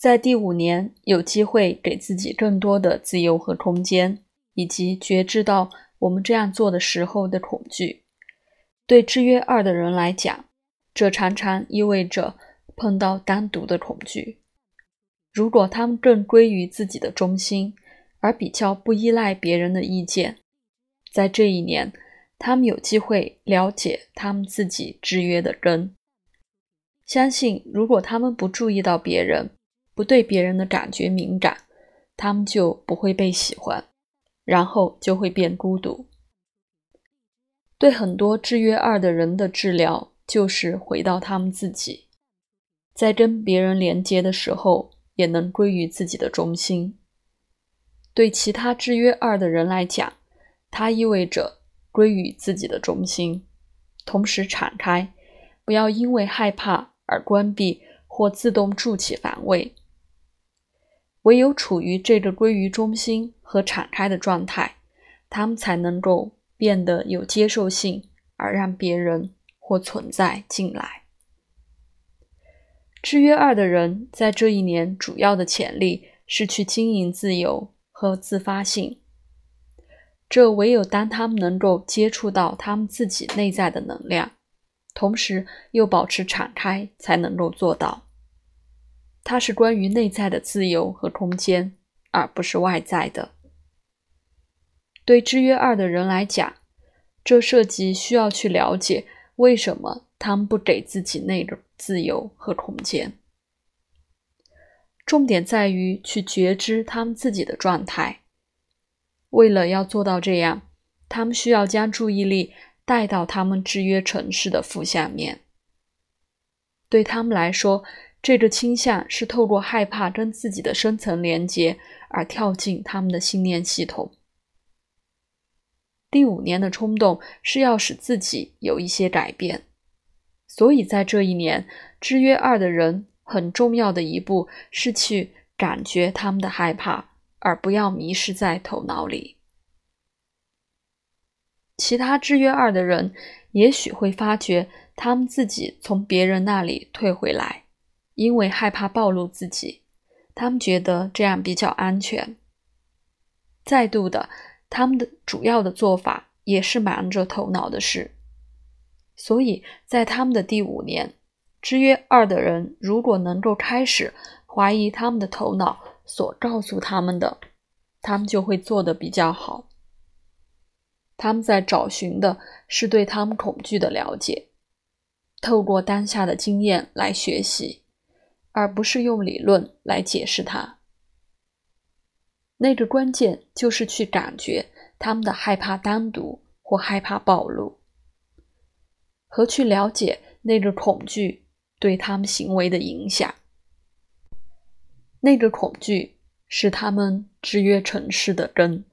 在第五年有机会给自己更多的自由和空间，以及觉知到我们这样做的时候的恐惧。对制约二的人来讲，这常常意味着碰到单独的恐惧。如果他们更归于自己的中心，而比较不依赖别人的意见，在这一年，他们有机会了解他们自己制约的根。相信如果他们不注意到别人，不对别人的感觉敏感，他们就不会被喜欢，然后就会变孤独。对很多制约二的人的治疗，就是回到他们自己，在跟别人连接的时候，也能归于自己的中心。对其他制约二的人来讲，它意味着归于自己的中心，同时敞开，不要因为害怕而关闭或自动筑起防卫。唯有处于这个归于中心和敞开的状态，他们才能够变得有接受性，而让别人或存在进来。制约二的人在这一年主要的潜力是去经营自由和自发性，这唯有当他们能够接触到他们自己内在的能量，同时又保持敞开，才能够做到。它是关于内在的自由和空间，而不是外在的。对制约二的人来讲，这涉及需要去了解为什么他们不给自己那个自由和空间。重点在于去觉知他们自己的状态。为了要做到这样，他们需要将注意力带到他们制约城市的负下面。对他们来说，这个倾向是透过害怕跟自己的深层连接而跳进他们的信念系统。第五年的冲动是要使自己有一些改变，所以在这一年，制约二的人很重要的一步是去感觉他们的害怕，而不要迷失在头脑里。其他制约二的人也许会发觉他们自己从别人那里退回来。因为害怕暴露自己，他们觉得这样比较安全。再度的，他们的主要的做法也是瞒着头脑的事。所以在他们的第五年，制约二的人如果能够开始怀疑他们的头脑所告诉他们的，他们就会做得比较好。他们在找寻的是对他们恐惧的了解，透过当下的经验来学习。而不是用理论来解释它。那个关键就是去感觉他们的害怕单独或害怕暴露，和去了解那个恐惧对他们行为的影响。那个恐惧是他们制约城市的根。